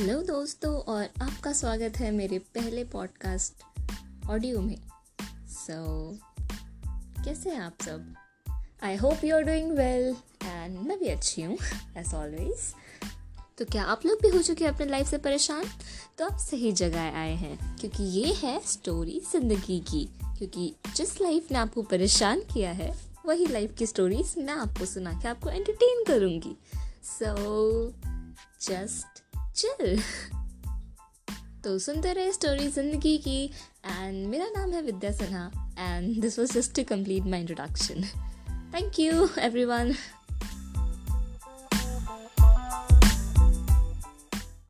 Hello दोस्तों और आपका स्वागत है मेरे पहले पॉडकास्ट ऑडियो में। सो so, कैसे हैं आप सब? I hope you are doing well and मैं भी अच्छी हूँ एज ऑलवेज तो क्या आप लोग भी हो चुके हैं अपने लाइफ से परेशान? तो आप सही जगह आए हैं क्योंकि ये है स्टोरी ज़िंदगी की। क्योंकि जिस लाइफ ने आपको परेशान किया है वही लाइफ की स्टोरीज मैं आपको सुना के आपको एंटरटेन करूँगी। So just chill. तो सुनते रहे स्टोरी ज़िंदगी की। एंड मेरा नाम है Vidya Sinha. And this was just to complete my introduction thank you every